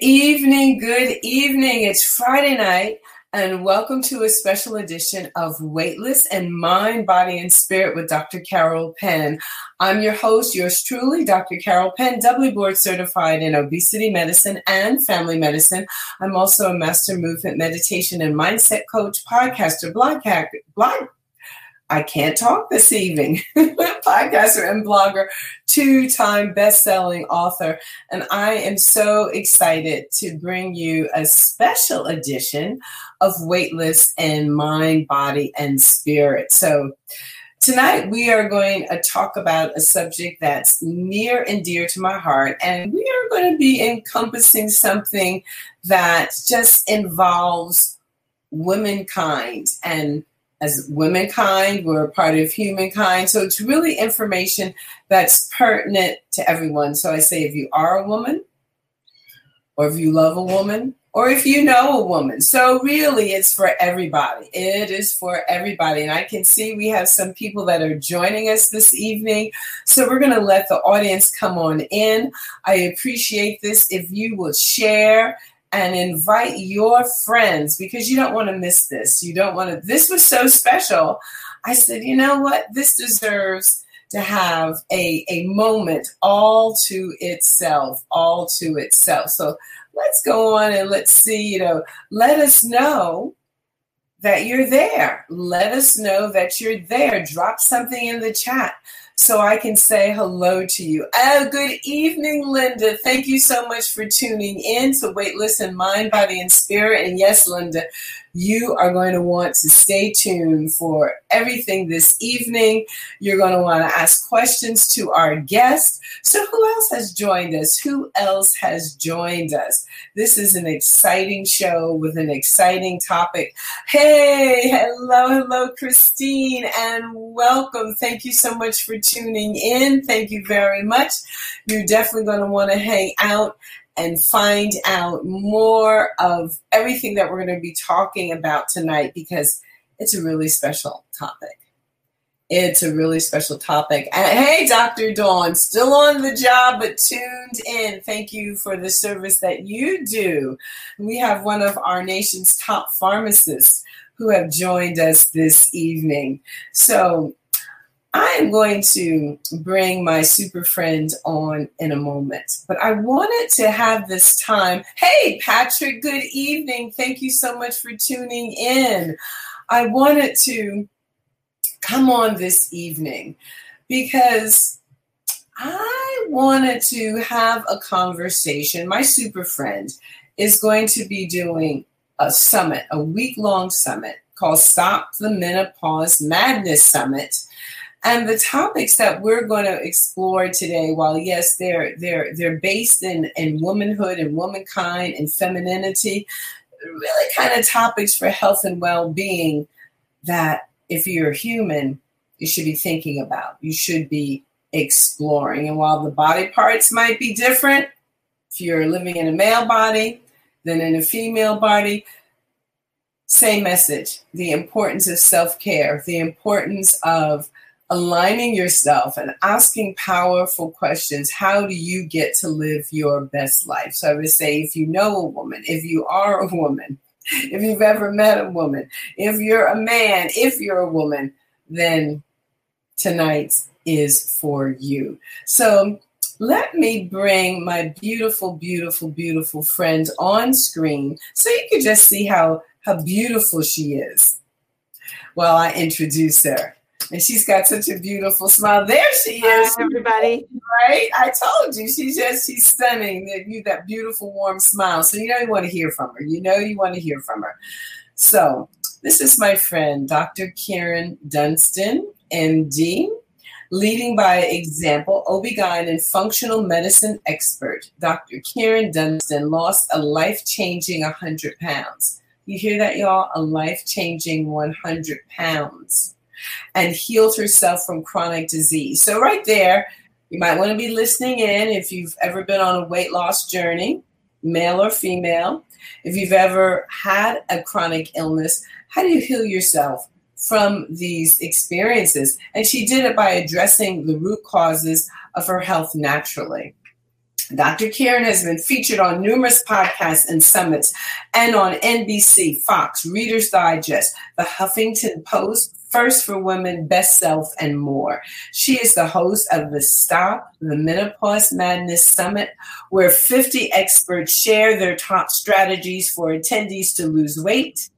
Evening, good evening. It's Friday night, and welcome to a special edition of Weightless and Mind, Body, and Spirit with Dr. Carol Penn. I'm your host, yours truly, Dr. Carol Penn, doubly board certified in obesity medicine and family medicine. I'm also a master movement meditation and mindset coach, podcaster, blog, blog I can't talk this evening. Podcaster and blogger, two time best selling author. And I am so excited to bring you a special edition of Weightless and Mind, Body, and Spirit. So, Tonight, we are going to talk about a subject that's near and dear to my heart, and we are going to be encompassing something that just involves womankind and as womankind, we're a part of humankind. So it's really information that's pertinent to everyone. So I say if you are a woman, or if you love a woman, or if you know a woman. So really it's for everybody. It is for everybody. And I can see we have some people that are joining us this evening. So we're going to let the audience come on in. I appreciate this if you will share and invite your friends because you don't want to miss this. You don't want to. This was so special. I said, you know what? This deserves to have a, a moment all to itself, all to itself. So let's go on and let's see, you know, let us know that you're there. Let us know that you're there. Drop something in the chat so I can say hello to you. Oh, good evening, Linda. Thank you so much for tuning in to Weightless and Mind, Body, and Spirit. And yes, Linda, you are going to want to stay tuned for everything this evening. You're going to want to ask questions to our guest. So, who else has joined us? Who else has joined us? This is an exciting show with an exciting topic. Hey, hello, hello, Christine, and welcome. Thank you so much for tuning in. Thank you very much. You're definitely going to want to hang out and find out more of everything that we're going to be talking about tonight because it's a really special topic. It's a really special topic. And hey, Dr. Dawn, still on the job, but tuned in. Thank you for the service that you do. We have one of our nation's top pharmacists who have joined us this evening. So I am going to bring my super friend on in a moment, but I wanted to have this time. Hey, Patrick, good evening. Thank you so much for tuning in. I wanted to come on this evening because I wanted to have a conversation. My super friend is going to be doing a summit, a week long summit called Stop the Menopause Madness Summit and the topics that we're going to explore today, while yes, they're they're they're based in in womanhood and womankind and femininity, really kind of topics for health and well-being that if you're human, you should be thinking about. You should be exploring. And while the body parts might be different, if you're living in a male body than in a female body, same message. The importance of self-care, the importance of aligning yourself and asking powerful questions. How do you get to live your best life? So I would say, if you know a woman, if you are a woman, if you've ever met a woman, if you're a man, if you're a woman, then tonight is for you. So let me bring my beautiful, beautiful, beautiful friend on screen so you can just see how, how beautiful she is while I introduce her and she's got such a beautiful smile. There she is, Hi, everybody. Right? I told you, she's just she's stunning. That you that beautiful warm smile. So you know you want to hear from her. You know you want to hear from her. So this is my friend, Dr. Kyrin Dunston, MD, leading by example, OB-GYN and functional medicine expert. Dr. Kyrin Dunston lost a life-changing 100 pounds. You hear that, y'all? A life-changing 100 pounds and healed herself from chronic disease. So, right there, you might want to be listening in if you've ever been on a weight loss journey, male or female. If you've ever had a chronic illness, how do you heal yourself from these experiences? And she did it by addressing the root causes of her health naturally. Dr. Kyrin has been featured on numerous podcasts and summits and on NBC, Fox, Reader's Digest, The Huffington Post, First for Women, Best Self, and more. She is the host of the Stop the Menopause Madness Summit, where 50 experts share their top strategies for attendees to lose weight,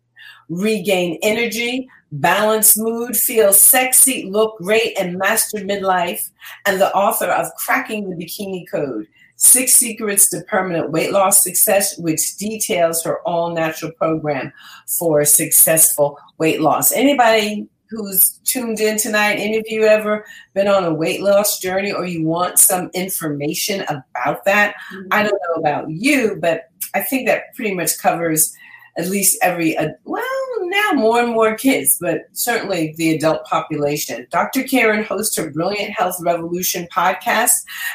regain energy, balance mood, feel sexy, look great, and master midlife, and the author of Cracking the Bikini Code Six Secrets to Permanent Weight Loss Success, which details her all natural program for successful weight loss. Anybody who's tuned in tonight, any of you ever been on a weight loss journey or you want some information about that? Mm-hmm. I don't know about you, but I think that pretty much covers at least every, uh, well, now more and more kids, but certainly the adult population. Dr. Kyrin hosts her Brilliant Health Revolution podcast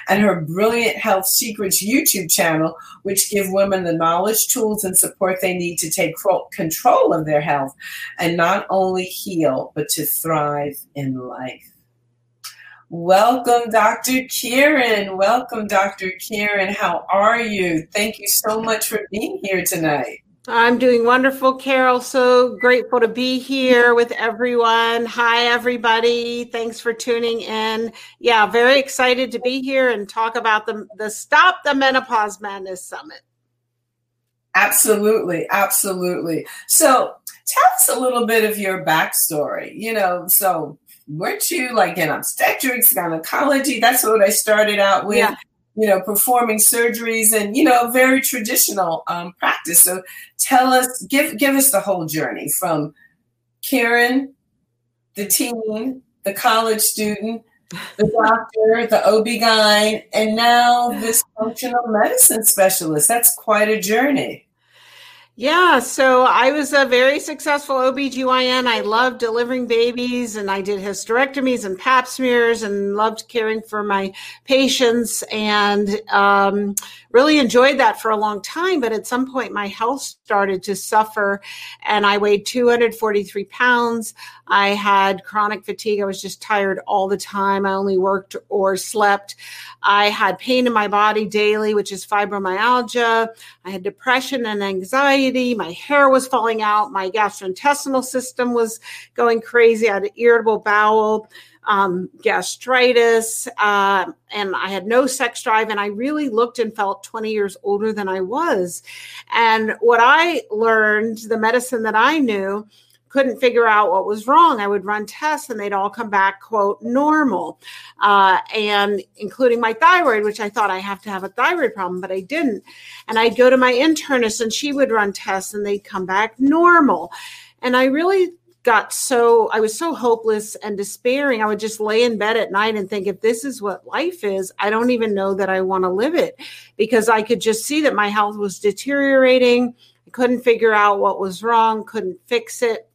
and her Brilliant Health Secrets YouTube channel, which give women the knowledge, tools, and support they need to take control of their health and not only heal, but to thrive in life. Welcome, Dr. Kyrin. Welcome, Dr. Kyrin. How are you? Thank you so much for being here tonight. I'm doing wonderful, Carol. So grateful to be here with everyone. Hi, everybody. Thanks for tuning in. Yeah, very excited to be here and talk about the, the Stop the Menopause Madness Summit. Absolutely. Absolutely. So tell us a little bit of your backstory. You know, so weren't you like in obstetrics, gynecology? That's what I started out with. Yeah you know, performing surgeries and, you know, very traditional um, practice. So tell us, give, give us the whole journey from Kyrin, the teen, the college student, the doctor, the OB-GYN, and now this functional medicine specialist. That's quite a journey. Yeah, so I was a very successful OBGYN. I loved delivering babies and I did hysterectomies and pap smears and loved caring for my patients and um, really enjoyed that for a long time. But at some point, my health started to suffer and I weighed 243 pounds. I had chronic fatigue. I was just tired all the time. I only worked or slept. I had pain in my body daily, which is fibromyalgia. I had depression and anxiety. My hair was falling out. My gastrointestinal system was going crazy. I had an irritable bowel. Um, gastritis, uh, and I had no sex drive, and I really looked and felt 20 years older than I was. And what I learned, the medicine that I knew, couldn't figure out what was wrong. I would run tests and they'd all come back, quote, normal, uh, and including my thyroid, which I thought I have to have a thyroid problem, but I didn't. And I'd go to my internist and she would run tests and they'd come back normal. And I really got so I was so hopeless and despairing. I would just lay in bed at night and think, if this is what life is, I don't even know that I want to live it because I could just see that my health was deteriorating. I couldn't figure out what was wrong, couldn't fix it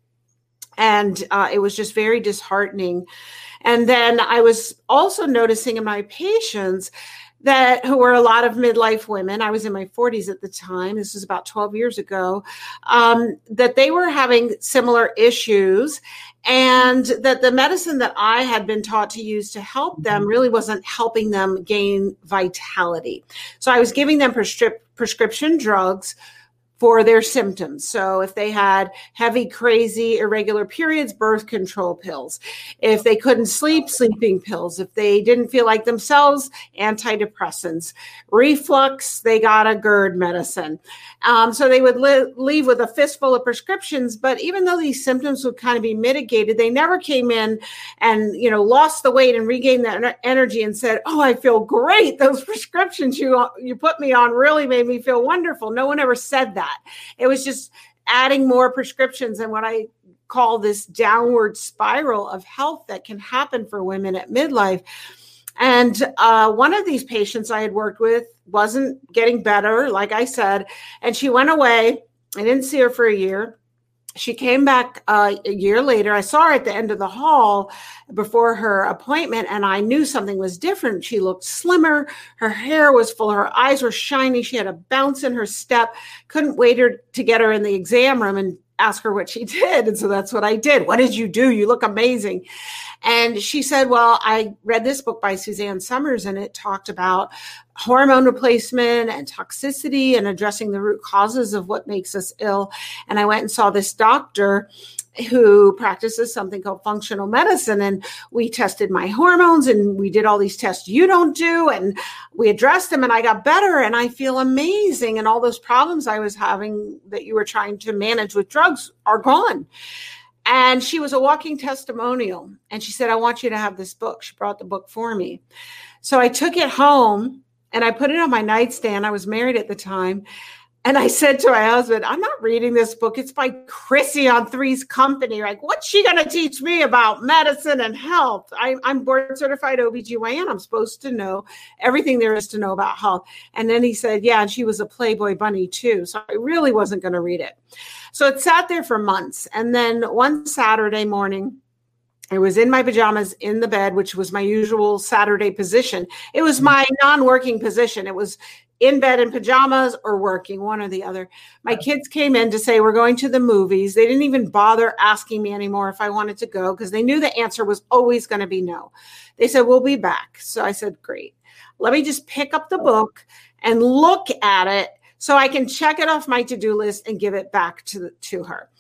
and uh, it was just very disheartening. And then I was also noticing in my patients that who were a lot of midlife women i was in my 40s at the time this was about 12 years ago um, that they were having similar issues and that the medicine that i had been taught to use to help them really wasn't helping them gain vitality. So i was giving them prescrip- prescription drugs for their symptoms. So if they had heavy, crazy, irregular periods, birth control pills. If they couldn't sleep, sleeping pills. If they didn't feel like themselves, antidepressants. Reflux, they got a GERD medicine. Um, so they would li- leave with a fistful of prescriptions. But even though these symptoms would kind of be mitigated, they never came in and you know lost the weight and regained that energy and said, "Oh, I feel great. Those prescriptions you you put me on really made me feel wonderful." No one ever said that. It was just adding more prescriptions and what I call this downward spiral of health that can happen for women at midlife. And uh, one of these patients I had worked with wasn't getting better, like I said, and she went away. I didn't see her for a year she came back uh, a year later. I saw her at the end of the hall before her appointment, and I knew something was different. She looked slimmer. Her hair was full. Her eyes were shiny. She had a bounce in her step. Couldn't wait her to get her in the exam room and ask her what she did. And so that's what I did. What did you do? You look amazing. And she said, Well, I read this book by Suzanne Somers, and it talked about hormone replacement and toxicity and addressing the root causes of what makes us ill. And I went and saw this doctor who practices something called functional medicine and we tested my hormones and we did all these tests you don't do and we addressed them and I got better and I feel amazing and all those problems I was having that you were trying to manage with drugs are gone. And she was a walking testimonial and she said I want you to have this book. She brought the book for me. So I took it home and I put it on my nightstand. I was married at the time and I said to my husband, I'm not reading this book. It's by Chrissy on Three's Company. Like, what's she going to teach me about medicine and health? I, am board certified OBGYN. I'm supposed to know everything there is to know about health. And then he said, Yeah, and she was a Playboy bunny too. So I really wasn't going to read it. So it sat there for months. And then one Saturday morning, I was in my pajamas in the bed, which was my usual Saturday position. It was mm. my non working position. It was in bed in pajamas or working, one or the other. My kids came in to say, We're going to the movies. They didn't even bother asking me anymore if I wanted to go because they knew the answer was always going to be no. They said, We'll be back. So I said, Great. Let me just pick up the oh. book and look at it so I can check it off my to do list and give it back to, to her.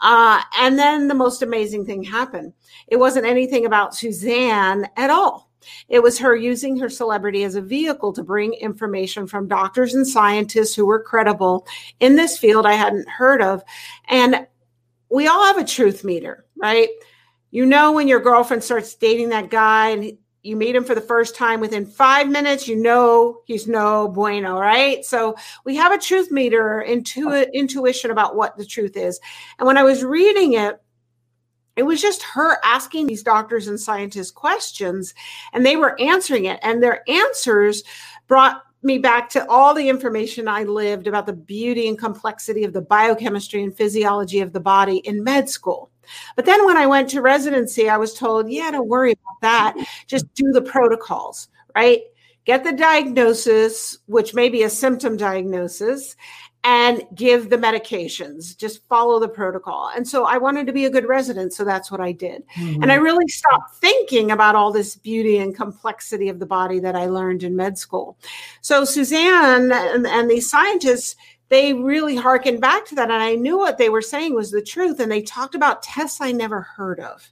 Uh, and then the most amazing thing happened. It wasn't anything about Suzanne at all it was her using her celebrity as a vehicle to bring information from doctors and scientists who were credible in this field I hadn't heard of. And we all have a truth meter, right? You know, when your girlfriend starts dating that guy and you meet him for the first time within five minutes, you know he's no bueno, right? So we have a truth meter, intu- intuition about what the truth is. And when I was reading it, it was just her asking these doctors and scientists questions and they were answering it and their answers brought me back to all the information I lived about the beauty and complexity of the biochemistry and physiology of the body in med school. But then when I went to residency, I was told, yeah, don't worry about that. Just do the protocols, right? Get the diagnosis, which may be a symptom diagnosis, and give the medications. Just follow the protocol. And so i wanted to be a good resident so that's what i did. Mm-hmm. and i really stopped thinking about all this beauty and complexity of the body that i learned in med school. So suzanne and, and these scientists they really harkened back to that and i knew what they were saying was the truth and they talked about tests i never heard of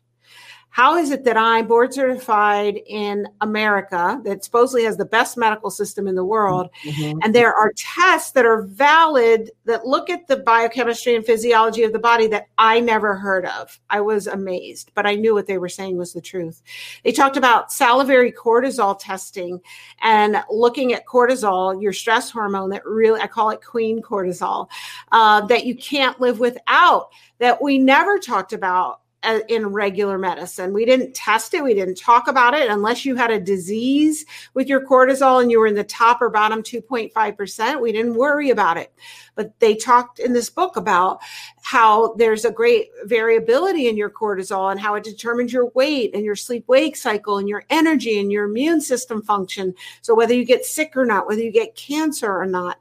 how is it that I'm board certified in America that supposedly has the best medical system in the world? Mm-hmm. And there are tests that are valid that look at the biochemistry and physiology of the body that I never heard of. I was amazed, but I knew what they were saying was the truth. They talked about salivary cortisol testing and looking at cortisol, your stress hormone that really, I call it queen cortisol, uh, that you can't live without, that we never talked about in regular medicine. We didn't test it, we didn't talk about it unless you had a disease with your cortisol and you were in the top or bottom 2.5%. We didn't worry about it. But they talked in this book about how there's a great variability in your cortisol and how it determines your weight and your sleep wake cycle and your energy and your immune system function. So whether you get sick or not, whether you get cancer or not.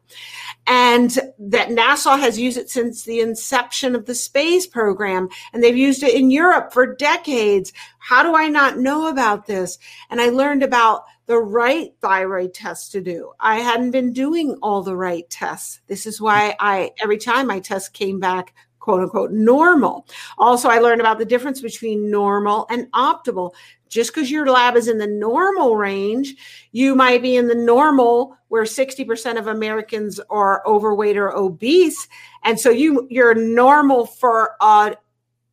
And that NASA has used it since the inception of the space program. And they've used it in Europe for decades. How do I not know about this? And I learned about the right thyroid test to do. I hadn't been doing all the right tests. This is why I, every time my test came back, quote unquote, normal. Also, I learned about the difference between normal and optimal. Just because your lab is in the normal range, you might be in the normal where 60% of Americans are overweight or obese. And so you you're normal for a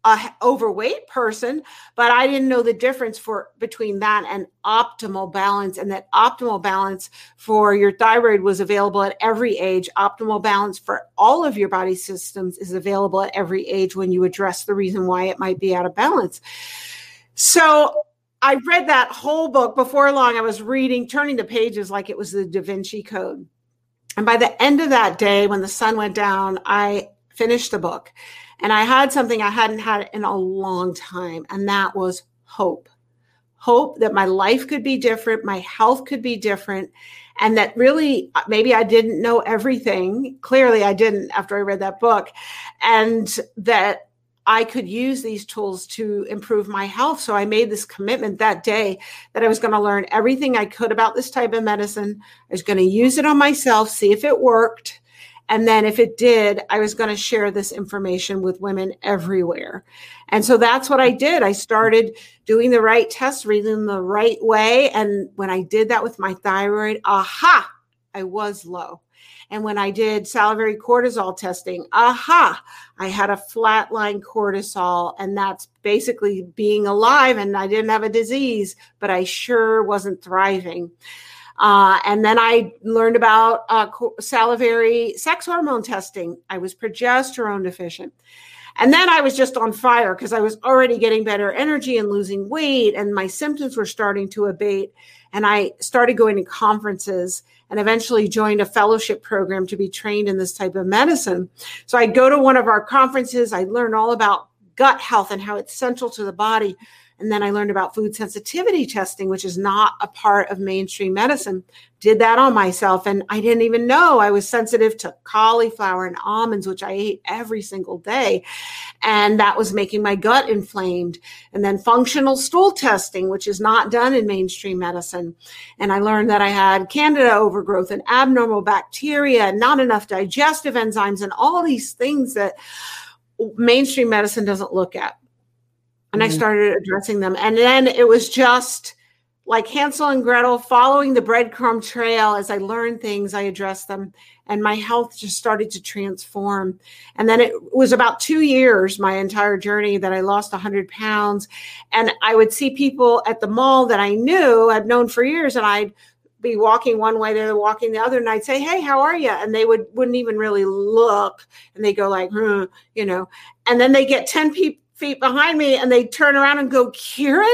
a overweight person but i didn't know the difference for between that and optimal balance and that optimal balance for your thyroid was available at every age optimal balance for all of your body systems is available at every age when you address the reason why it might be out of balance so i read that whole book before long i was reading turning the pages like it was the da vinci code and by the end of that day when the sun went down i finished the book and I had something I hadn't had in a long time, and that was hope. Hope that my life could be different, my health could be different, and that really uh, maybe I didn't know everything. Clearly, I didn't after I read that book, and that I could use these tools to improve my health. So I made this commitment that day that I was going to learn everything I could about this type of medicine. I was going to use it on myself, see if it worked. And then if it did, I was going to share this information with women everywhere. And so that's what I did. I started doing the right tests, reading the right way. And when I did that with my thyroid, aha, I was low. And when I did salivary cortisol testing, aha, I had a flatline cortisol. And that's basically being alive. And I didn't have a disease, but I sure wasn't thriving. Uh, and then I learned about uh, salivary sex hormone testing. I was progesterone deficient. And then I was just on fire because I was already getting better energy and losing weight, and my symptoms were starting to abate. And I started going to conferences and eventually joined a fellowship program to be trained in this type of medicine. So I go to one of our conferences, I learn all about gut health and how it's central to the body. And then I learned about food sensitivity testing, which is not a part of mainstream medicine. Did that on myself. And I didn't even know I was sensitive to cauliflower and almonds, which I ate every single day. And that was making my gut inflamed. And then functional stool testing, which is not done in mainstream medicine. And I learned that I had candida overgrowth and abnormal bacteria and not enough digestive enzymes and all these things that mainstream medicine doesn't look at and mm-hmm. I started addressing them. And then it was just like Hansel and Gretel following the breadcrumb trail. As I learned things, I addressed them, and my health just started to transform. And then it was about two years, my entire journey, that I lost 100 pounds. And I would see people at the mall that I knew, I'd known for years, and I'd be walking one way, they're walking the other, and I'd say, "Hey, how are you?" And they would wouldn't even really look, and they go like, hmm, you know. And then they get ten people feet behind me and they turn around and go, Kyrin,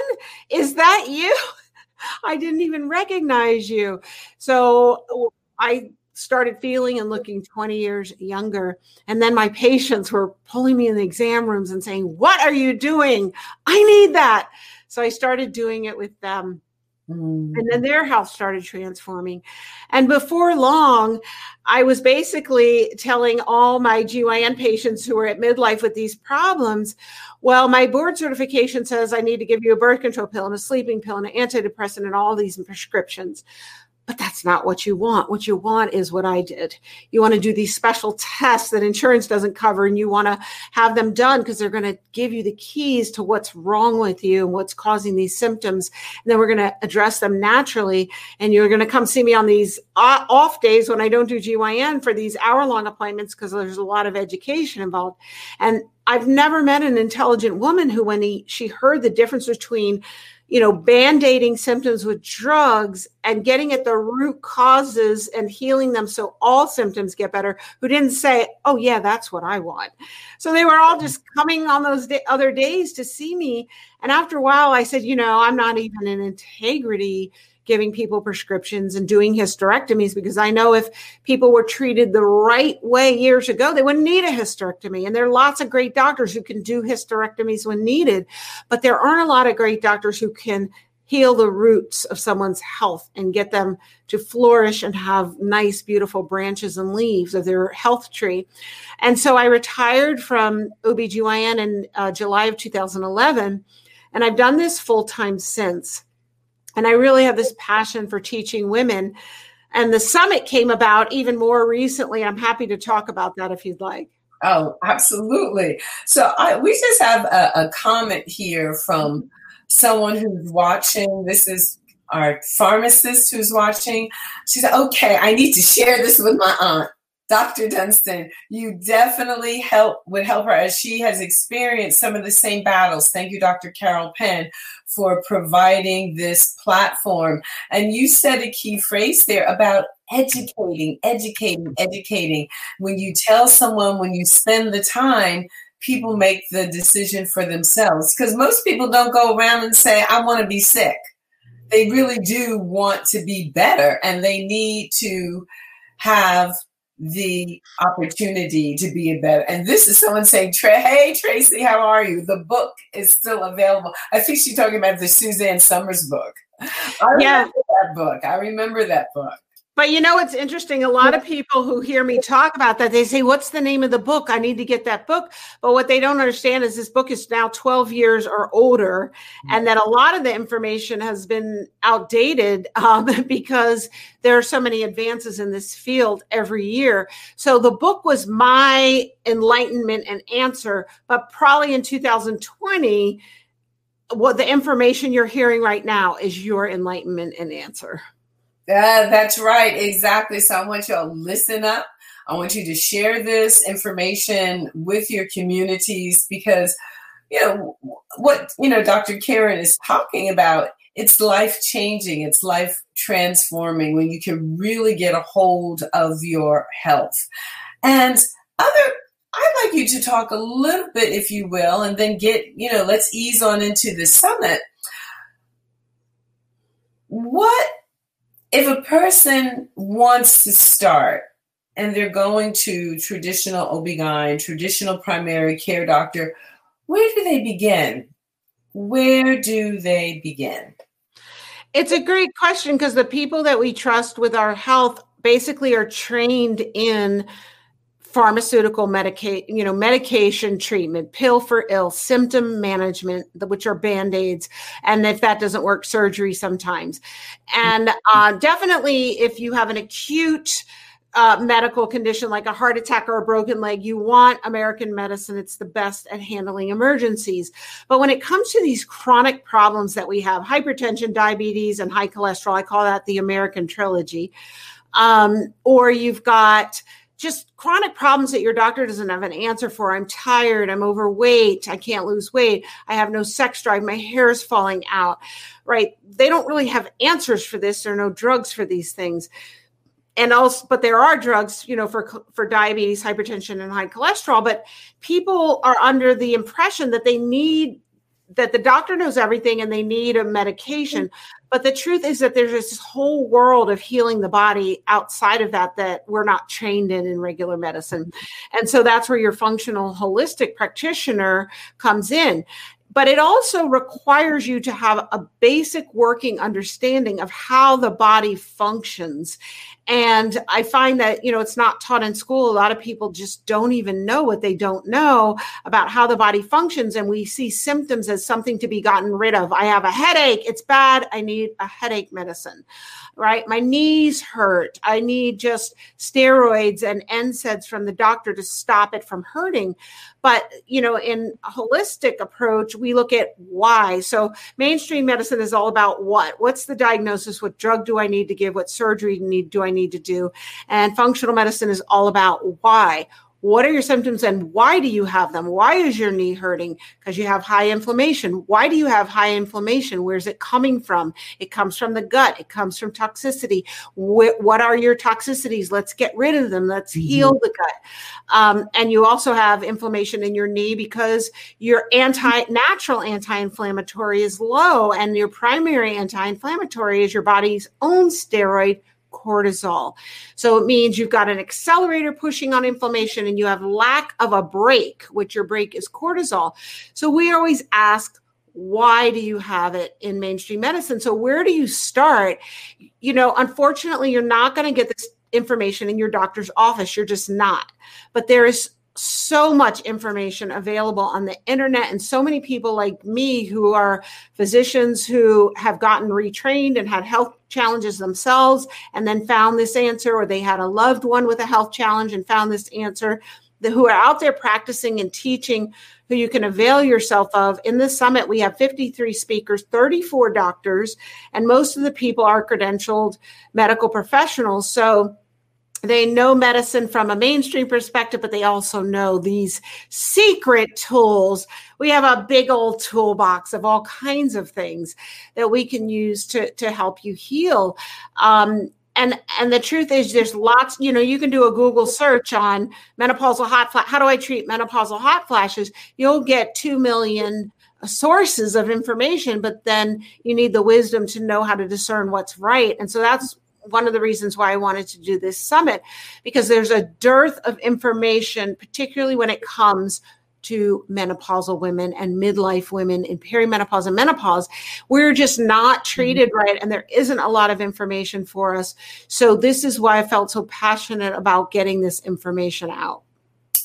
is that you? I didn't even recognize you. So I started feeling and looking 20 years younger. And then my patients were pulling me in the exam rooms and saying, What are you doing? I need that. So I started doing it with them. Mm. And then their health started transforming. And before long, I was basically telling all my GYN patients who were at midlife with these problems, well, my board certification says I need to give you a birth control pill and a sleeping pill and an antidepressant and all these prescriptions. But that's not what you want. What you want is what I did. You want to do these special tests that insurance doesn't cover, and you want to have them done because they're going to give you the keys to what's wrong with you and what's causing these symptoms. And then we're going to address them naturally. And you're going to come see me on these off days when I don't do GYN for these hour long appointments because there's a lot of education involved. And I've never met an intelligent woman who, when he, she heard the difference between you know, band-aiding symptoms with drugs and getting at the root causes and healing them so all symptoms get better, who didn't say, oh, yeah, that's what I want. So they were all mm. just coming on those day- other days to see me. And after a while, I said, you know, I'm not even an integrity giving people prescriptions and doing hysterectomies because I know if people were treated the right way years ago, they wouldn't need a hysterectomy. And there are lots of great doctors who can do hysterectomies when needed, but there aren't a lot of great doctors who can heal the roots of someone's health and get them to flourish and have nice, beautiful branches and leaves of their health tree. And so I retired from OBGYN in uh, July of 2011. And I've done this full time since. And I really have this passion for teaching women. And the summit came about even more recently. I'm happy to talk about that if you'd like. Oh, absolutely. So I, we just have a, a comment here from someone who's watching. This is our pharmacist who's watching. She said, okay, I need to share this with my aunt. Dr. Dunston, you definitely help would help her as she has experienced some of the same battles. Thank you, Dr. Carol Penn, for providing this platform. And you said a key phrase there about educating, educating, educating. When you tell someone, when you spend the time, people make the decision for themselves. Because most people don't go around and say, I want to be sick. They really do want to be better and they need to have the opportunity to be a better. And this is someone saying, Hey, Tracy, how are you? The book is still available. I think she's talking about the Suzanne Somers book. I remember yeah. that book. I remember that book. But you know, it's interesting. A lot of people who hear me talk about that, they say, What's the name of the book? I need to get that book. But what they don't understand is this book is now 12 years or older, and that a lot of the information has been outdated um, because there are so many advances in this field every year. So the book was my enlightenment and answer, but probably in 2020, what the information you're hearing right now is your enlightenment and answer. Uh, that's right, exactly. So I want you to listen up. I want you to share this information with your communities because, you know, what, you know, Dr. Kyrin is talking about, it's life changing, it's life transforming when you can really get a hold of your health. And other, I'd like you to talk a little bit, if you will, and then get, you know, let's ease on into the summit. What if a person wants to start and they're going to traditional OB-GYN, traditional primary care doctor, where do they begin? Where do they begin? It's a great question because the people that we trust with our health basically are trained in pharmaceutical medication, you know, medication treatment, pill for ill, symptom management, which are band-aids, and if that doesn't work, surgery sometimes. And uh, definitely, if you have an acute uh, medical condition like a heart attack or a broken leg, you want American medicine. It's the best at handling emergencies. But when it comes to these chronic problems that we have, hypertension, diabetes, and high cholesterol, I call that the American trilogy. Um, or you've got just chronic problems that your doctor doesn't have an answer for. I'm tired. I'm overweight. I can't lose weight. I have no sex drive. My hair is falling out. Right. They don't really have answers for this. There are no drugs for these things. And also, but there are drugs, you know, for for diabetes, hypertension, and high cholesterol. But people are under the impression that they need that the doctor knows everything and they need a medication but the truth is that there's this whole world of healing the body outside of that that we're not trained in in regular medicine. Mm-hmm. And so that's where your functional holistic practitioner comes in. But it also requires you to have a basic working understanding of how the body functions and i find that you know it's not taught in school. A lot of people just don't even know what they don't know about how the body functions. And we see symptoms as something to be gotten rid of. I have a headache. It's bad. I need a headache medicine right? My knees hurt. I need just steroids and NSAIDs from the doctor to stop it from hurting. But you know in a holistic approach we look at why. So mainstream medicine is all about what? What's the diagnosis? What drug do i need to give? What surgery do i need to do. And functional medicine is all about why. What are your symptoms and why do you have them? Why is your knee hurting? Because you have high inflammation. Why do you have high inflammation? Where's it coming from? It comes from the gut. It comes from toxicity. what are your toxicities? Let's get rid of them. Let's mm-hmm. heal the gut. Um, and you also have inflammation in your knee because your anti natural anti-inflammatory is low, and your primary anti-inflammatory is your body's own steroid cortisol. So it means you've got an accelerator pushing on inflammation and you have lack of a break, which your break is cortisol. So we always ask, why do you have it in mainstream medicine? So where do you start? You know, unfortunately, you're not going to get this information in your doctor's office. You're just not. But there is so much information available on the internet and so many people like me who are physicians who have gotten retrained and had health challenges themselves and then found this answer or they had a loved one with a health challenge and found this answer the, who are out there practicing and teaching who you can avail yourself of. In this summit we have 53 speakers 34 doctors and most of the people are credentialed medical professionals. So they know medicine from a mainstream perspective, but they also know these secret tools. We have a big old toolbox of all kinds of things that we can use to, to help you heal. Um, and and the truth is there's lots you know you can do a google search on menopausal hot flash how do i treat menopausal hot flashes you'll get 2 million sources of information but then you need the wisdom to know how to discern what's right and so that's one of the reasons why I wanted to do this summit because there's a dearth of information, particularly when it comes to menopausal women and midlife women in perimenopause and menopause. We're just not mm-hmm. treated right, and there isn't a lot of information for us. So, this is why I felt so passionate about getting this information out.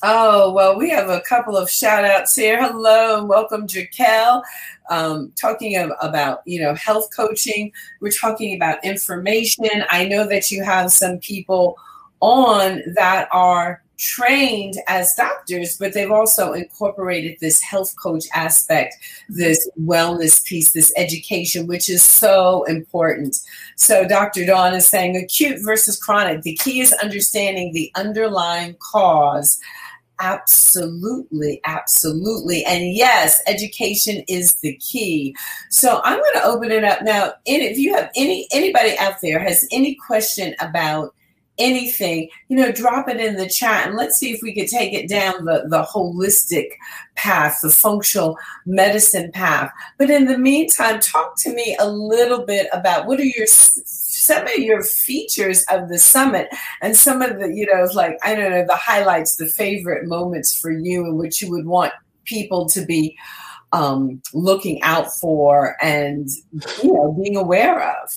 Oh, well, we have a couple of shout outs here. Hello and welcome, Jaquel. Um, talking of, about, you know, health coaching. We're talking about information. I know that you have some people on that are trained as doctors, but they've also incorporated this health coach aspect, this wellness piece, this education, which is so important. So, Dr. Dawn is saying acute versus chronic. The key is understanding the underlying cause Absolutely, absolutely. And yes, education is the key. So I'm going to open it up now. And if you have any anybody out there has any question about anything, you know, drop it in the chat and let's see if we could take it down the, the holistic path, the functional medicine path. But in the meantime, talk to me a little bit about what are your some of your features of the summit and some of the, you know, like, I don't know, the highlights, the favorite moments for you and what you would want people to be um, looking out for and, you know, being aware of.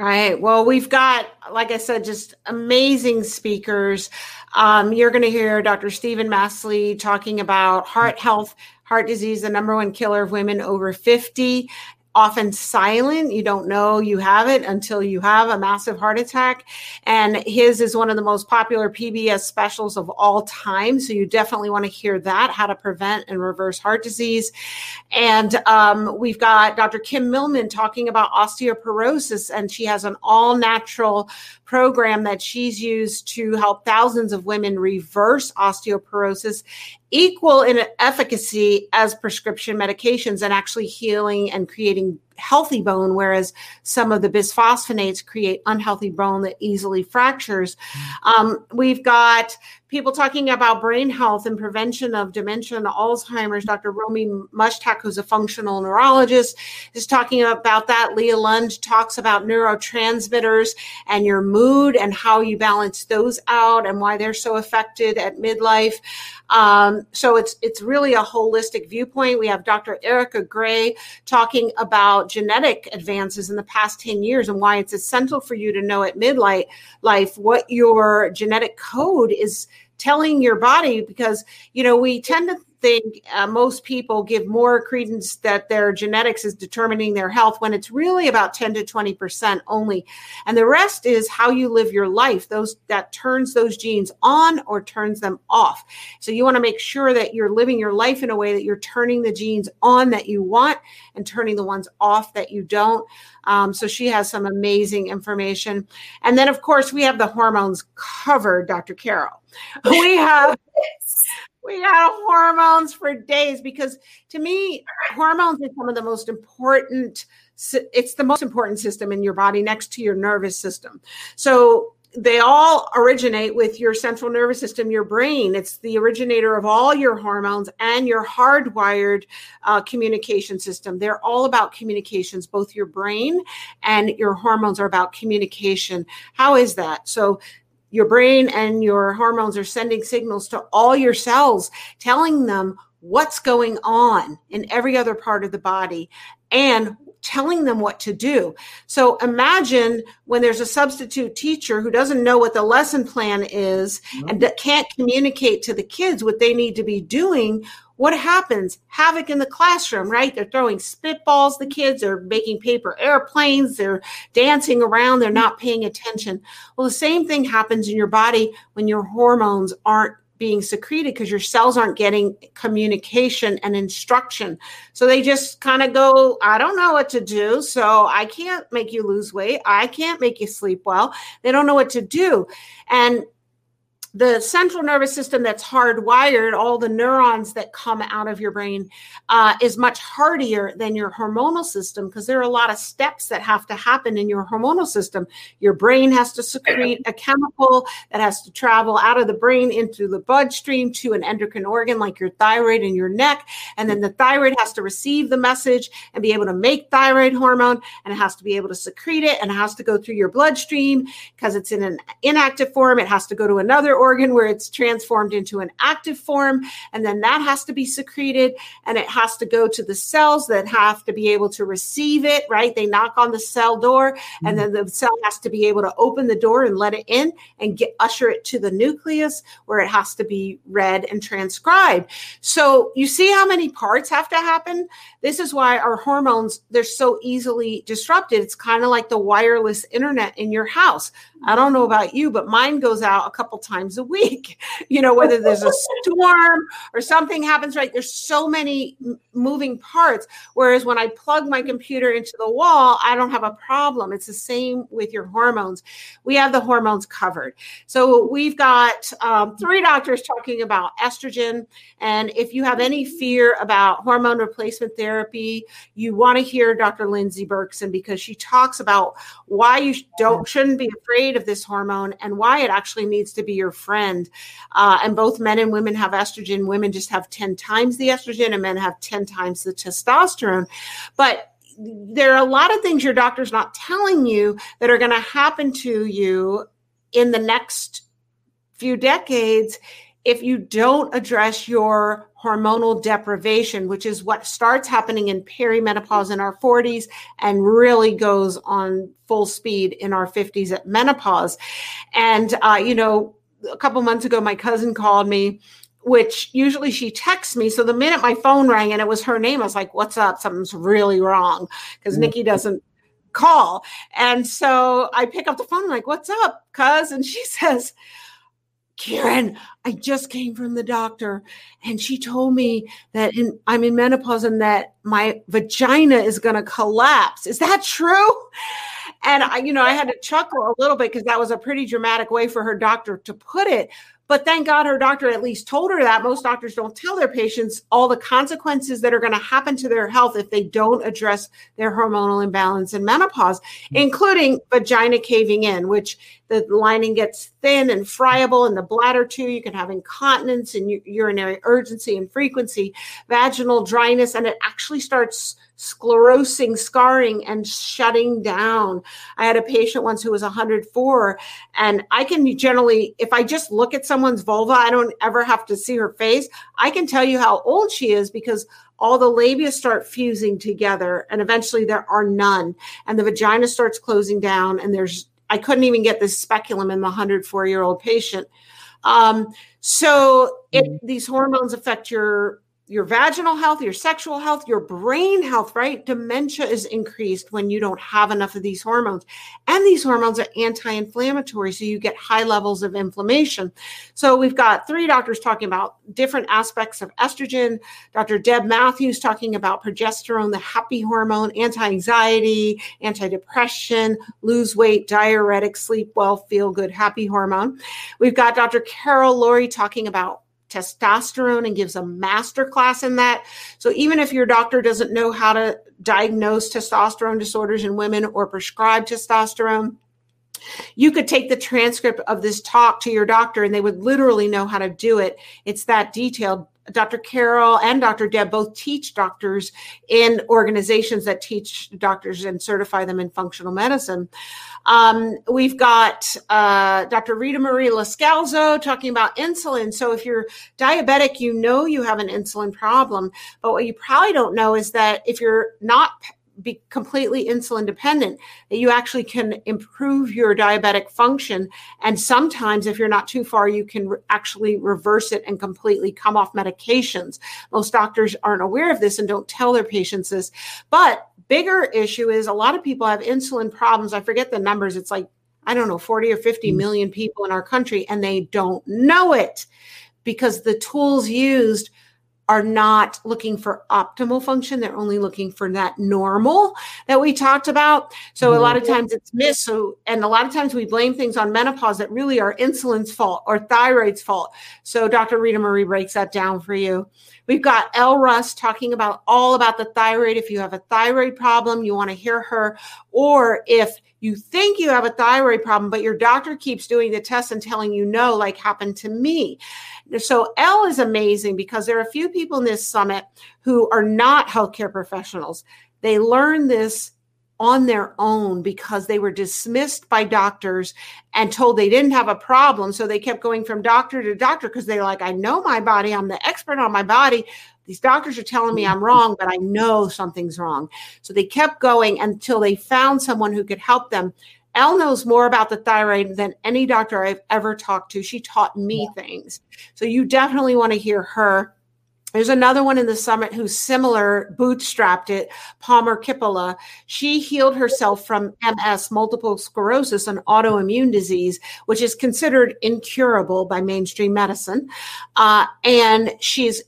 Right. Well, we've got, like I said, just amazing speakers. Um, you're going to hear Dr. Steven Masley talking about heart health, heart disease, the number one killer of women over 50 often silent. You don't know you have it until you have a massive heart attack. And his is one of the most popular PBS specials of all time. So you definitely want to hear that how to prevent and reverse heart disease. And um, we've got Dr. Kim Millman talking about osteoporosis, and she has an all natural program that she's used to help thousands of women reverse osteoporosis equal in efficacy as prescription medications and actually healing and creating healthy bone, whereas some of the bisphosphonates create unhealthy bone that easily fractures. Um, we've got people talking about brain health and prevention of dementia and Alzheimer's. Dr. Romie Mushtaq, who's a functional neurologist, is talking about that. Leah Lund talks about neurotransmitters and your mood and how you balance those out and why they're so affected at midlife. Um, so it's it's really a holistic viewpoint. We have Dr. Erica Gray talking about genetic advances in the past 10 years and why it's essential for you to know at midlife life what your genetic code is telling your body because you know we tend to think uh, most people give more credence that their genetics is determining their health when it's really about 10 to 20% only. And the rest is how you live your life those that turns those genes on or turns them off. So you want to make sure that you're living your life in a way that you're turning the genes on that you want and turning the ones off that you don't. Um, so she has some amazing information. And then of course we have the hormones covered dr carol we have we have hormones for days because to me hormones are some of the most important it's the most important system in your body next to your nervous system so they all originate with your central nervous system, your brain. It's the originator of all your hormones and your hardwired uh, communication system. They're all about communications. Both your brain and your hormones are about communication. How is that? So your brain and your hormones are sending signals to all your cells, telling them what's going on in every other part of the body and telling them what to do. So imagine when there's a substitute teacher who doesn't know what the lesson plan is mm-hmm. and can't communicate to the kids what they need to be doing what happens? Havoc in the classroom, right? They're throwing spitballs, the kids are making paper airplanes, they're dancing around, they're not paying attention. Well, the same thing happens in your body when your hormones aren't being secreted because your cells aren't getting communication and instruction. So they just kind of go, I don't know what to do. So I can't make you lose weight. I can't make you sleep well. They don't know what to do. And the central nervous system that's hardwired, all the neurons that come out of your brain, uh, is much hardier than your hormonal system because there are a lot of steps that have to happen in your hormonal system. Your brain has to secrete a chemical that has to travel out of the brain into the bloodstream to an endocrine organ like your thyroid in your neck. And then the thyroid has to receive the message and be able to make thyroid hormone, and it has to be able to secrete it, and it has to go through your bloodstream because it's in an inactive form. It has to go to another organ where it's transformed into an active form. And then that has to be secreted and it has to go to the cells that have to be able to receive it, right? They knock on the cell door and then the cell has to be able to open the door and let it in and get usher it to the nucleus where it has to be read and transcribed. So you see how many parts have to happen? This is why our hormones, they're so easily disrupted. It's kind of like the wireless internet in your house. I don't know about you, but mine goes out a couple times a week. You know, whether there's a storm or something happens, right? There's so many moving parts. Whereas when I plug my computer into the wall, I don't have a problem. It's the same with your hormones. We have the hormones covered. So we've got um, three doctors talking about estrogen. And if you have any fear about hormone replacement therapy, you want to hear Dr. Lindsey Berkson because she talks about why you don't shouldn't be afraid of this hormone and why it actually needs to be your friend. Uh, and both men and women have estrogen. Women just have 10 times the estrogen, and men have 10 times the testosterone. But there are a lot of things your doctor's not telling you that are going to happen to you in the next few decades if you don't address your hormonal deprivation, which is what starts happening in perimenopause in our 40s and really goes on full speed in our 50s at menopause. And, uh, you know, a couple months ago, my cousin called me which usually she texts me. So the minute my phone rang and it was her name, I was like, what's up? Something's really wrong because mm-hmm. Nikki doesn't call. And so I pick up the phone, I'm like, what's up, cuz? And she says, Kyrin, I just came from the doctor and she told me that in, I'm in menopause and that my vagina is going to collapse. Is that true? And I, you know, I had to chuckle a little bit because that was a pretty dramatic way for her doctor to put it. But thank God her doctor at least told her that. Most doctors don't tell their patients all the consequences that are going to happen to their health if they don't address their hormonal imbalance in menopause, mm-hmm. including vagina caving in, which the lining gets thin and friable in the bladder too. You can have incontinence and urinary urgency and frequency, vaginal dryness, and it actually starts sclerosing, scarring, and shutting down. I had a patient once who was 104, and I can generally, if I just look at someone's vulva, I don't ever have to see her face. I can tell you how old she is because all the labia start fusing together, and eventually there are none, and the vagina starts closing down, and there's I couldn't even get the speculum in the 104 year old patient. Um, so it, mm-hmm. these hormones affect your your vaginal health, your sexual health, your brain health, right? Dementia is increased when you don't have enough of these hormones. And these hormones are anti inflammatory, so you get high levels of inflammation. So we've got three doctors talking about different aspects of estrogen. Dr. Deb Matthews talking about progesterone, the happy hormone, anti anxiety, anti depression, lose weight, diuretic, sleep well, feel good, happy hormone. We've got Dr. Carol Lourie talking about testosterone and gives a master class in that. So even if your doctor doesn't know how to diagnose testosterone disorders in women or prescribe testosterone, you could take the transcript of this talk to your doctor and they would literally know how to do it. It's that detailed. Dr. Carol and Dr. Deb both teach doctors in organizations that teach doctors and certify them in functional medicine. Um, we've got uh, Dr. Rita Marie Loscalzo talking about insulin. So if you're diabetic, you know you have an insulin problem. But what you probably don't know is that if you're not be completely insulin dependent that you actually can improve your diabetic function and sometimes if you're not too far you can re- actually reverse it and completely come off medications most doctors aren't aware of this and don't tell their patients this but bigger issue is a lot of people have insulin problems. I forget the numbers. It's like, I don't know, 40 or 50 mm. people in our country, and they don't know it because the tools used are not looking for optimal function. They're only looking for that normal that we talked about. So a lot of mm-hmm. times it's missed. So, and a lot of times we blame things on menopause that really are insulin's fault or thyroid's fault. So Dr. Rita Marie breaks that down for you. We've got Elle Russ talking about all about the thyroid. If you have a thyroid problem, you want to hear her. Or if you think you have a thyroid problem, but your doctor keeps doing the test and telling you no, like happened to me. So Elle is amazing because there are a few people in this summit who are not healthcare professionals. They learn this on their own because they were dismissed by doctors and told they didn't have a problem. So they kept going from doctor to doctor because they're like, I know my body, I'm the expert on my body. These doctors are telling me I'm wrong, but I know something's wrong. So they kept going until they found someone who could help them. Elle knows more about the thyroid than any doctor I've ever talked to. She taught me yeah. things. So you definitely want to hear her there's another one in the summit who's similar, bootstrapped it, Palmer Kippola. She healed herself from MS, multiple sclerosis, an autoimmune disease, which is considered incurable by mainstream medicine. Uh, and she's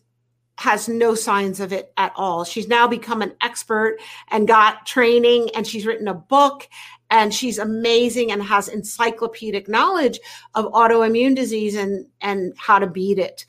has no signs of it at all. She's now become an expert and got training, and she's written a book and she's amazing and has encyclopedic knowledge of autoimmune disease and and how to beat it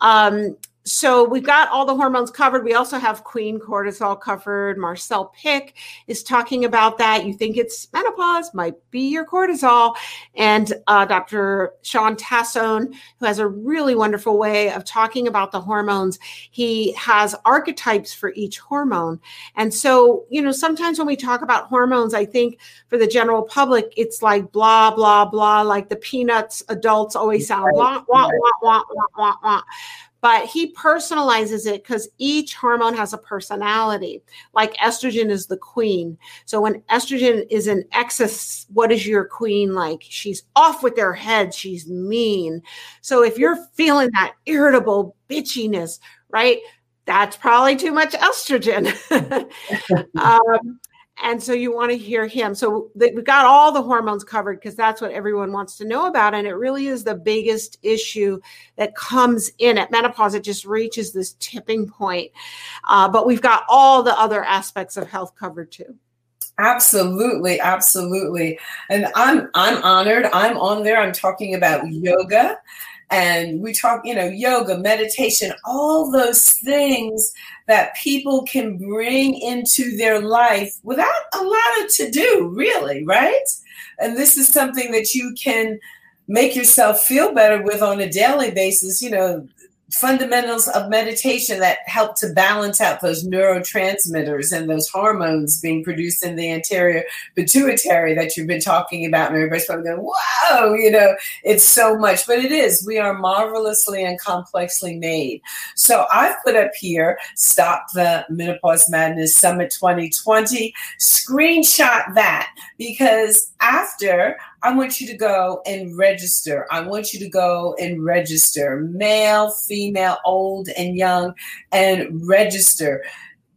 um, so we've got all the hormones covered. We also have queen cortisol covered. Marcelle Pick is talking about that. You think it's menopause, might be your cortisol. And uh, Dr. Shawn Tassone, who has a really wonderful way of talking about the hormones, he has archetypes for each hormone. And so, you know, sometimes when we talk about hormones, I think for the general public, it's like blah, blah, blah, like the peanuts adults always sound wah, wah, wah, wah, wah, wah, wah but he personalizes it because each hormone has a personality. Like estrogen is the queen. So when estrogen is in excess, what is your queen like? She's off with their head. She's mean. So if you're feeling that irritable bitchiness, right? That's probably too much estrogen. um, and so you want to hear him. So we've got all the hormones covered because that's what everyone wants to know about and it really is the biggest issue that comes in at menopause. It just reaches this tipping point. Uh, but we've got all the other aspects of health covered too. Absolutely absolutely. And i'm i'm honored. I'm on there. I'm talking about yoga and we talk, you know, yoga, meditation, all those things that people can bring into their life without a lot of to do, really, right? And this is something that you can make yourself feel better with on a daily basis. You know, fundamentals of meditation that help to balance out those neurotransmitters and those hormones being produced in the anterior pituitary that you've been talking about. And everybody's probably going, whoa, you know, it's so much, but it is. We are marvelously and complexly made. So I've put up here, Stop the Menopause Madness Summit 2020. Screenshot that because after I want you to go and register. I want you to go and register, male, female, old, and young, and register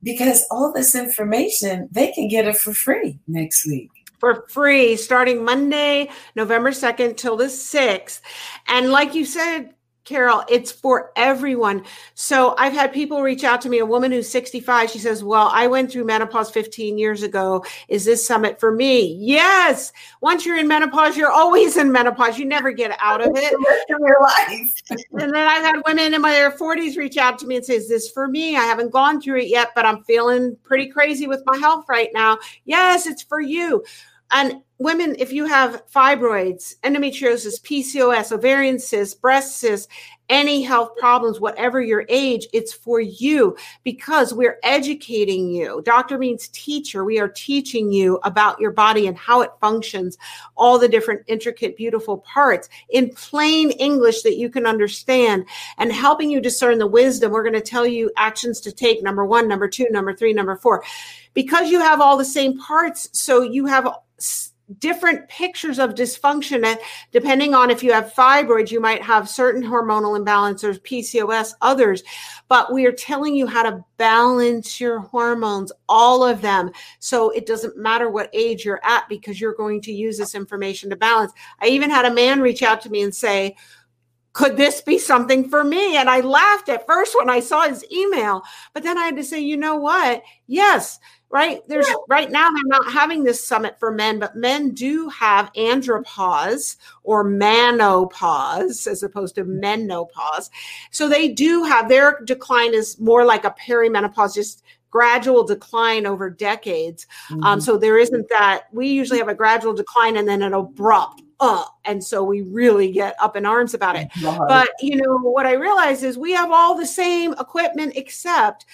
because all this information, they can get it for free next week for free starting Monday, November 2nd till the 6th. And like you said, Carol, it's for everyone. So I've had people reach out to me, a woman who's 65. She says, Well, I went through menopause 15 years ago. Is this summit for me? Yes. Once you're in menopause, you're always in menopause. You never get out of it. your life. and then I've had women in my 40s reach out to me and say, Is this for me? I haven't gone through it yet, but I'm feeling pretty crazy with my health right now. Yes, it's for you. And women, if you have fibroids, endometriosis, PCOS, ovarian cysts, breast cysts, any health problems, whatever your age, it's for you because we're educating you. Doctor means teacher. We are teaching you about your body and how it functions, all the different intricate, beautiful parts in plain English that you can understand and helping you discern the wisdom. We're going to tell you actions to take number one, number two, number three, number four. Because you have all the same parts, so you have different pictures of dysfunction depending on if you have fibroids you might have certain hormonal imbalances pcos others. But we are telling you how to balance your hormones all of them. So it doesn't matter what age you're at because you're going to use this information to balance. I even had a man reach out to me and say could this be something for me? And I laughed at first when I saw his email, but then I had to say, you know what? Yes, right? There's right now they're not having this summit for men but men do have andropause or manopause as opposed to menopause. So they do have their decline is more like a perimenopause just gradual decline over decades. Um, mm-hmm. um, so there isn't that we usually have a gradual decline and then an abrupt uh, and so we really get up in arms about it. But you know what I realize is we have all the same equipment except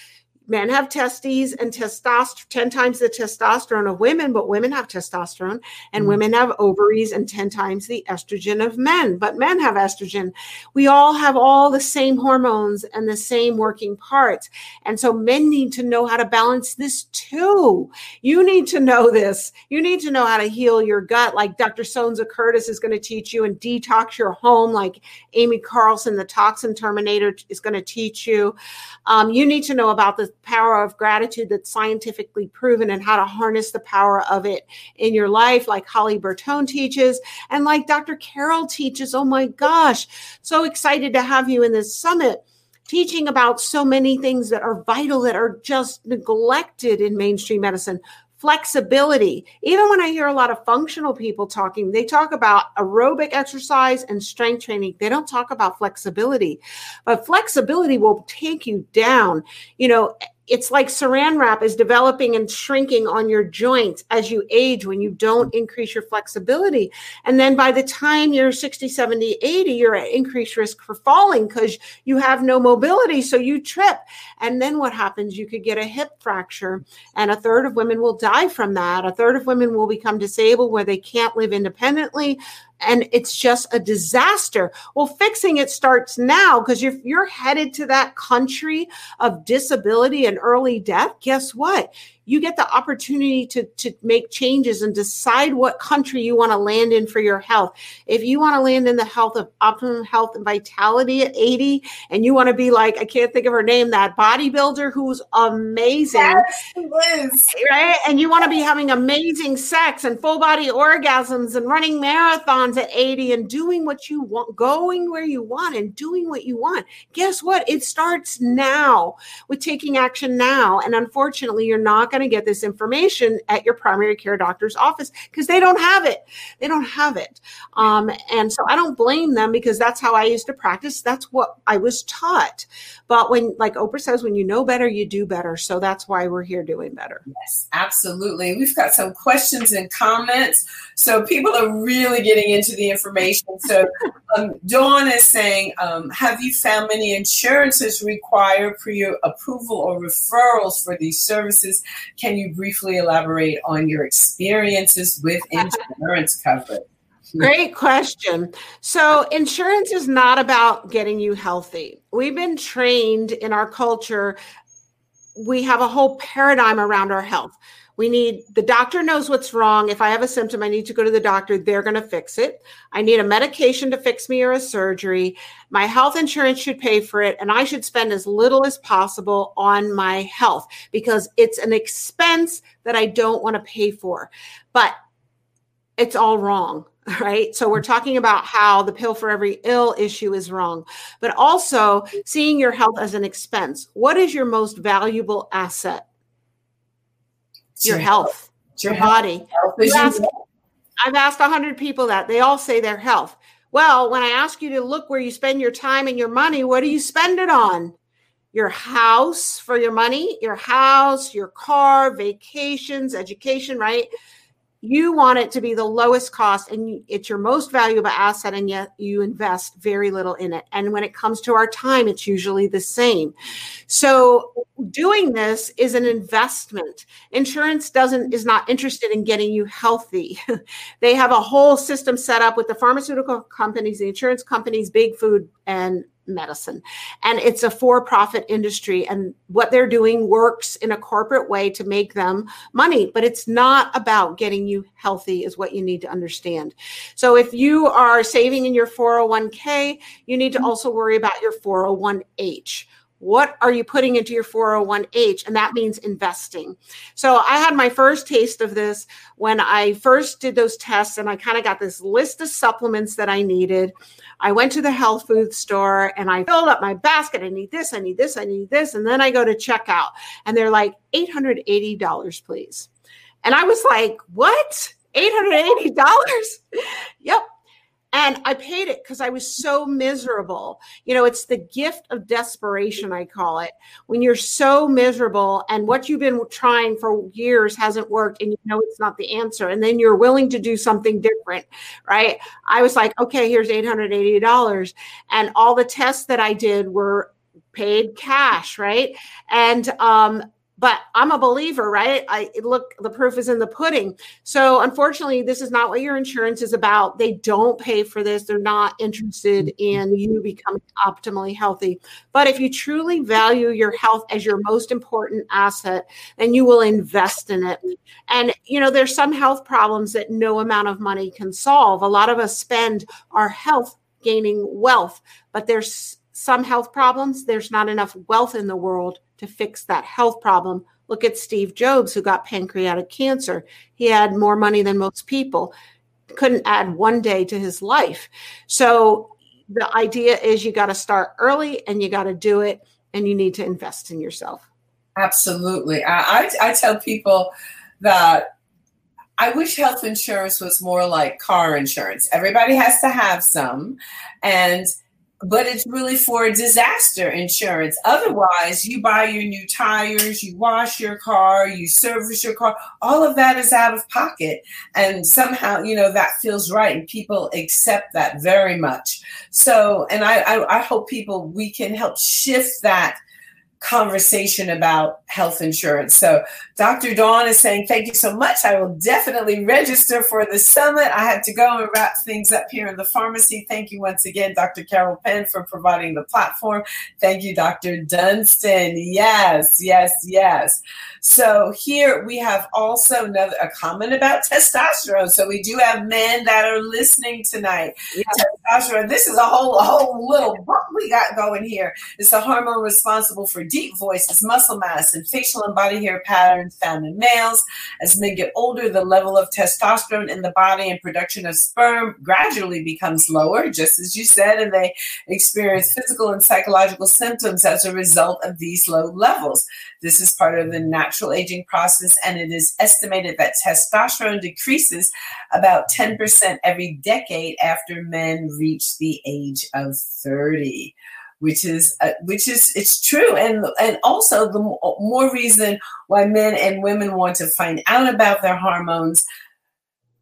men have testes and testosterone 10 times the testosterone of women but women have testosterone and mm. women have ovaries and 10 times the estrogen of men but men have estrogen. We all have all the same hormones and the same working parts and so men need to know how to balance this too. You need to know this. You need to know how to heal your gut like dr sonza curtis is going to teach you and detox your home like amy carlson the toxin terminator is going to teach you. Um, you need to know about the power of gratitude that's scientifically proven and how to harness the power of it in your life, like Holly Bertone teaches, and like Dr. Carol teaches. Oh my gosh, so excited to have you in this summit teaching about so many things that are vital that are just neglected in mainstream medicine flexibility. Even when I hear a lot of functional people talking, they talk about aerobic exercise and strength training. They don't talk about flexibility, but flexibility will take you down. You know, it's like saran wrap is developing and shrinking on your joints as you age when you don't increase your flexibility. And then by the time you're 60, 70, 80, you're at increased risk for falling because you have no mobility. So you trip. And then what happens? You could get a hip fracture, and a third of women will die from that. A third of women will become disabled where they can't live independently and it's just a disaster. Well, fixing it starts now because if you're headed to that country of disability and early death, guess what? You get the opportunity to, to make changes and decide what country you want to land in for your health. If you want to land in the health of optimum health and vitality at 80, and you want to be like, I can't think of her name, that bodybuilder who's amazing. Yes, Liz. right? And you want to be having amazing sex and full body orgasms and running marathons at 80 and doing what you want, going where you want and doing what you want. Guess what? It starts now with taking action now. And unfortunately, you're not going going to get this information at your primary care doctor's office because they don't have it. They don't have it. Um, and so I don't blame them because that's how I used to practice. That's what I was taught. But when, like Oprah says, when you know better, you do better. So that's why we're here doing better. Yes, absolutely. We've got some questions and comments. So people are really getting into the information. So um, Dawn is saying, um, have you found many insurances require pre approval or referrals for these services? Can you briefly elaborate on your experiences with insurance coverage? Great question. So, insurance is not about getting you healthy. We've been trained in our culture, we have a whole paradigm around our health. We need the doctor knows what's wrong. If I have a symptom, I need to go to the doctor. They're going to fix it. I need a medication to fix me or a surgery. My health insurance should pay for it. And I should spend as little as possible on my health because it's an expense that I don't want to pay for. But it's all wrong right? So we're talking about how the pill for every ill issue is wrong, but also seeing your health as an expense. What is your most valuable asset? Your, health, your, your body. Health I've asked 100 people that. They all say their health. Well, when I ask you to look where you spend your time and your money, what do you spend it on? Your house for your money, your house, your car, vacations, education, right? You want it to be the lowest cost and it's your most valuable asset and yet you invest very little in it. And when it comes to our time it's usually the same. So doing this is an investment. Insurance doesn't is not interested in getting you healthy. They have a whole system set up with the pharmaceutical companies the insurance companies big food and medicine. And it's a for profit industry. And what they're doing works in a corporate way to make them money. But it's not about getting you healthy, is what you need to understand. So if you are saving in your 401k, you need to mm-hmm. also worry about your 401h what are you putting into your 401h and that means investing so i had my first taste of this when i first did those tests and i kind of got this list of supplements that i needed I went to the health food store and I filled up my basket. I need this, I need this, I need this. And then I go to checkout and they're like, $880, please. And I was like, what? $880? yep. And I paid it because I was so miserable. You know, it's the gift of desperation, I call it. When you're so miserable and what you've been trying for years hasn't worked and you know it's not the answer, and then you're willing to do something different, right? I was like, okay, here's $880. And all the tests that I did were paid cash, right? And um, but I'm a believer, right? I look, the proof is in the pudding. So unfortunately, this is not what your insurance is about. They don't pay for this. They're not interested mm-hmm. in you becoming optimally healthy. But if you truly value your health as your most important asset, then you will invest in it. And you know, there's some health problems that no amount of money can solve. A lot of us spend our health gaining wealth, but there's some health problems, there's not enough wealth in the world to fix that health problem. Look at Steve Jobs, who got pancreatic cancer. He had more money than most people, couldn't add one day to his life. So the idea is you got to start early and you got to do it, and you need to invest in yourself. Absolutely. I, I, I tell people that I wish health insurance was more like car insurance. Everybody has to have some. And but it's really for disaster insurance. Otherwise, you buy your new tires, you wash your car, you service your car, all of that is out of pocket. And somehow, you know, that feels right. And people accept that very much. So, and I, I, I hope people, we can help shift that conversation about health insurance. So Dr. Dawn is saying, thank you so much. I will definitely register for the summit. I have to go and wrap things up here in the pharmacy. Thank you once again, Dr. Carol Penn, for providing the platform. Thank you, Dr. Dunston. Yes, yes, yes. So here we have also another a comment about testosterone. So we do have men that are listening tonight. Yeah. Testosterone. This is a whole a whole little book we got going here. It's a hormone responsible for deep voices, muscle mass, and facial and body hair patterns found in males. As men get older, the level of testosterone in the body and production of sperm gradually becomes lower, just as you said, and they experience physical and psychological symptoms as a result of these low levels. This is part of the natural aging process, and it is estimated that testosterone decreases about 10% every decade after men reach the age of 30 which is uh, which is it's true and and also the more reason why men and women want to find out about their hormones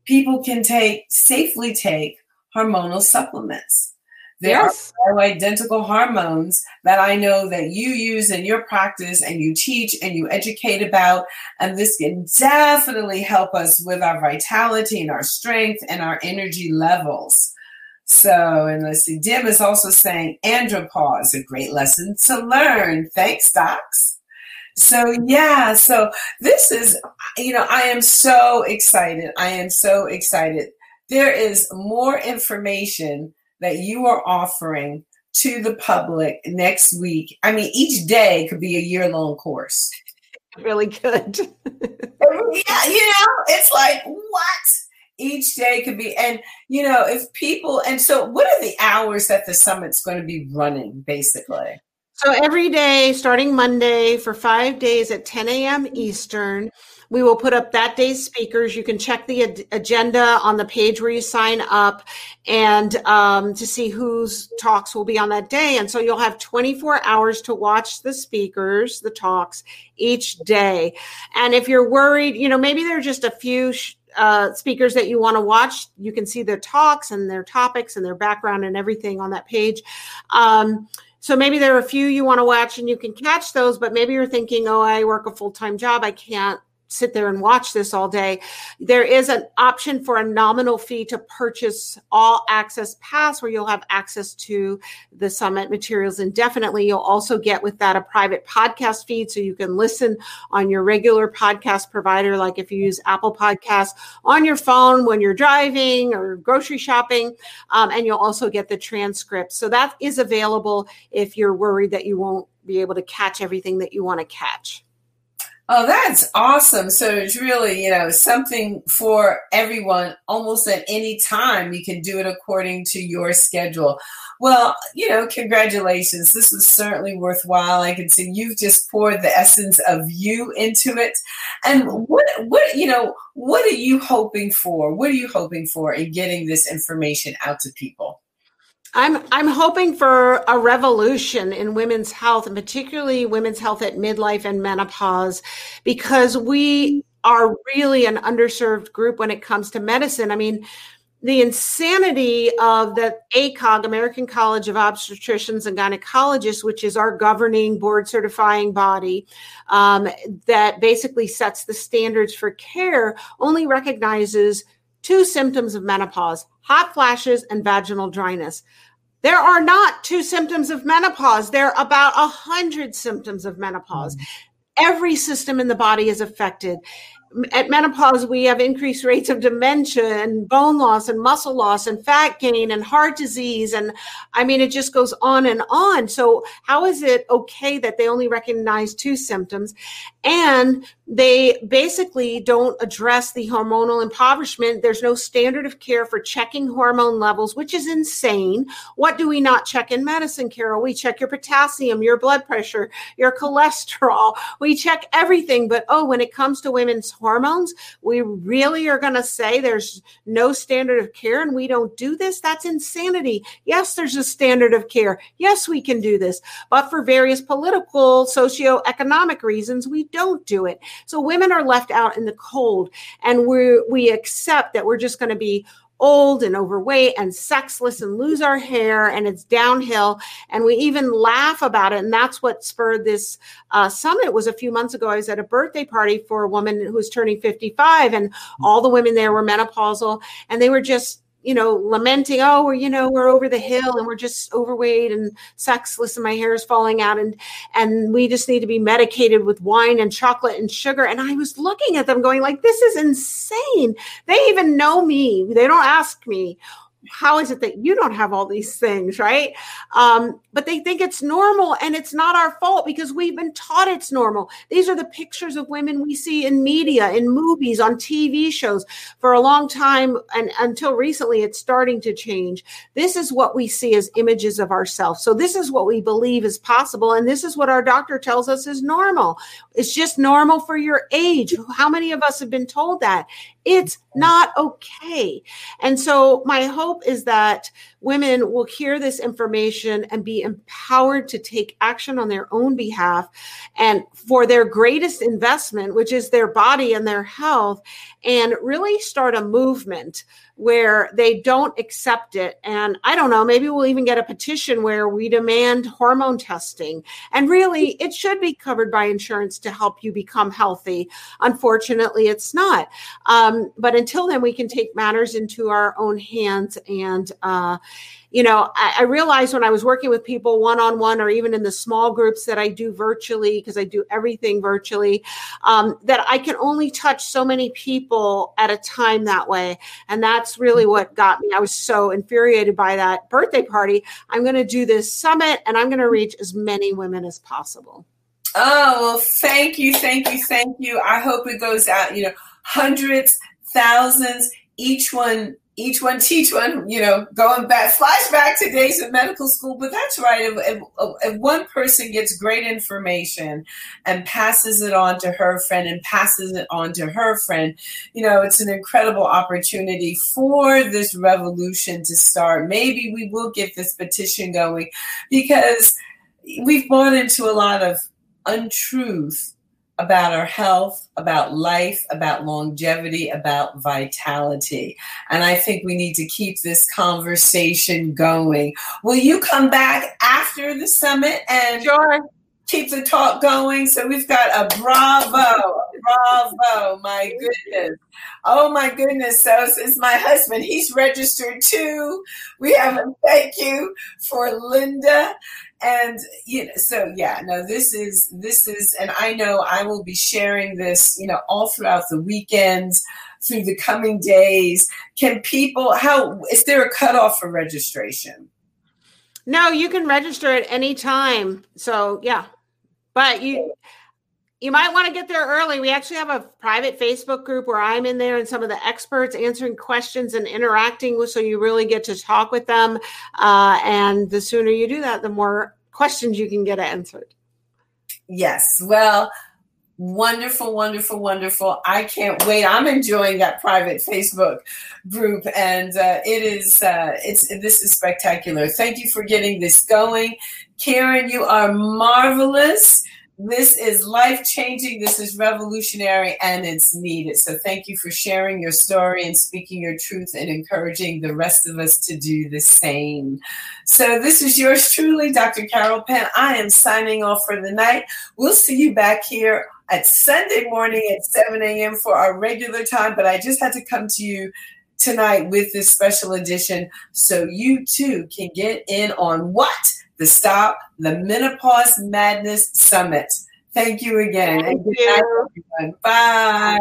people can take safely take hormonal supplements there yes. are identical hormones that I know that you use in your practice and you teach and you educate about. And this can definitely help us with our vitality and our strength and our energy levels. So, and let's see, Dim is also saying andropause, a great lesson to learn. Thanks, docs. So, yeah, so this is, you know, I am so excited. I am so excited. There is more information that you are offering to the public next week. I mean, each day could be a year long course. Really good. yeah, you know, it's like, what? Each day could be, and you know, if people, and so what are the hours that the summit's going to be running basically? So every day, starting Monday for five days at 10 a.m. Eastern, we will put up that day's speakers. You can check the ad- agenda on the page where you sign up and um, to see whose talks will be on that day. And so you'll have 24 hours to watch the speakers, the talks each day. And if you're worried, you know, maybe there are just a few sh- uh, speakers that you want to watch, you can see their talks and their topics and their background and everything on that page. Um, so maybe there are a few you want to watch and you can catch those, but maybe you're thinking, oh, I work a full time job. I can't sit there and watch this all day. There is an option for a nominal fee to purchase all access pass where you'll have access to the summit materials indefinitely. You'll also get with that a private podcast feed so you can listen on your regular podcast provider, like if you use Apple Podcasts on your phone when you're driving or grocery shopping. Um, and you'll also get the transcript. So that is available if you're worried that you won't be able to catch everything that you want to catch. Oh, that's awesome. So it's really, you know, something for everyone almost at any time. You can do it according to your schedule. Well, you know, congratulations. This is certainly worthwhile. I can see you've just poured the essence of you into it. And what what you know, what are you hoping for? What are you hoping for in getting this information out to people? I'm I'm hoping for a revolution in women's health and particularly women's health at midlife and menopause because we are really an underserved group when it comes to medicine. I mean, the insanity of the ACOG, American College of Obstetricians and Gynecologists, which is our governing board certifying body um, that basically sets the standards for care, only recognizes two symptoms of menopause hot flashes and vaginal dryness. There are not two symptoms of menopause. There are about a hundred symptoms of menopause. Mm-hmm. Every system in the body is affected at menopause, we have increased rates of dementia and bone loss and muscle loss and fat gain and heart disease. And I mean, it just goes on and on. So, how is it okay that they only recognize two symptoms? And they basically don't address the hormonal impoverishment. There's no standard of care for checking hormone levels, which is insane. What do we not check in medicine, Carol? We check your potassium, your blood pressure, your cholesterol. We check everything. But oh, when it comes to women's hormones, we really are going to say there's no standard of care and we don't do this? That's insanity. Yes, there's a standard of care. Yes, we can do this. But for various political, socioeconomic reasons, we don't do it. So women are left out in the cold and we we accept that we're just going to be old and overweight and sexless and lose our hair and it's downhill and we even laugh about it and that's what spurred this uh, summit was a few months ago i was at a birthday party for a woman who was turning 55 and all the women there were menopausal and they were just you know, lamenting, oh, we're, you know, we're over the hill and we're just overweight and sexless and my hair is falling out and and we just need to be medicated with wine and chocolate and sugar. And I was looking at them going like, this is insane. They even know me. They don't ask me how is it that you don't have all these things right? Um, but they think it's normal and it's not our fault because we've been taught it's normal. These are the pictures of women we see in media in movies on tv shows for a long time and until recently it's starting to change. This is what we see as images of ourselves. So this is what we believe is possible and this is what our doctor tells us is normal. It's just normal for your age. How many of us have been told that it's not okay. And so, my hope is that women will hear this information and be empowered to take action on their own behalf and for their greatest investment, which is their body and their health, and really start a movement where they don't accept it. And I don't know, maybe we'll even get a petition where we demand hormone testing. And really, it should be covered by insurance to help you become healthy. Unfortunately, it's not. Um, but until then, we can take matters into our own hands and, uh, you know, I, I realized when I was working with people one on one or even in the small groups that I do virtually, because I do everything virtually, um, that I can only touch so many people at a time that way. And that's really what got me. I was so infuriated by that birthday party. I'm going to do this summit and I'm going to reach as many women as possible. Oh, well, thank you, thank you, thank you. I hope it goes out, you know, hundreds, thousands, each one each one teach one, you know, going back, flashback to days of medical school. But that's right. If, if, if, one person gets great information and passes it on to her friend and passes it on to her friend, you know, it's an incredible opportunity for this revolution to start. Maybe we will get this petition going because we've bought into a lot of untruth about our health, about life, about longevity, about vitality. And I think we need to keep this conversation going. Will you come back after the summit and sure. keep the talk going? So we've got a bravo, bravo, my goodness. Oh my goodness. So is my husband. He's registered too. We have a thank you for Linda and you know so yeah no this is this is and i know i will be sharing this you know all throughout the weekends through the coming days. Can people how is there a cutoff for registration? No you can register at any time. So yeah. But you you might want to get there early. We actually have a private Facebook group where I'm in there and some of the experts answering questions and interacting with, so you really get to talk with them. Uh, and the sooner you do that, the more questions you can get answered. Yes. Well, wonderful, wonderful, wonderful. I can't wait. I'm enjoying that private Facebook group, and uh, it is uh, it's this is spectacular. Thank you for getting this going, Kyrin. You are marvelous This is life changing, this is revolutionary, and it's needed. So, thank you for sharing your story and speaking your truth and encouraging the rest of us to do the same. So, this is yours truly, Dr. Carol Penn. I am signing off for the night. We'll see you back here at Sunday morning at 7 a.m. for our regular time, but I just had to come to you tonight with this special edition so you too can get in on what? The Stop the Menopause Madness Summit. Thank you again. Thank and good you. night, everyone. Bye.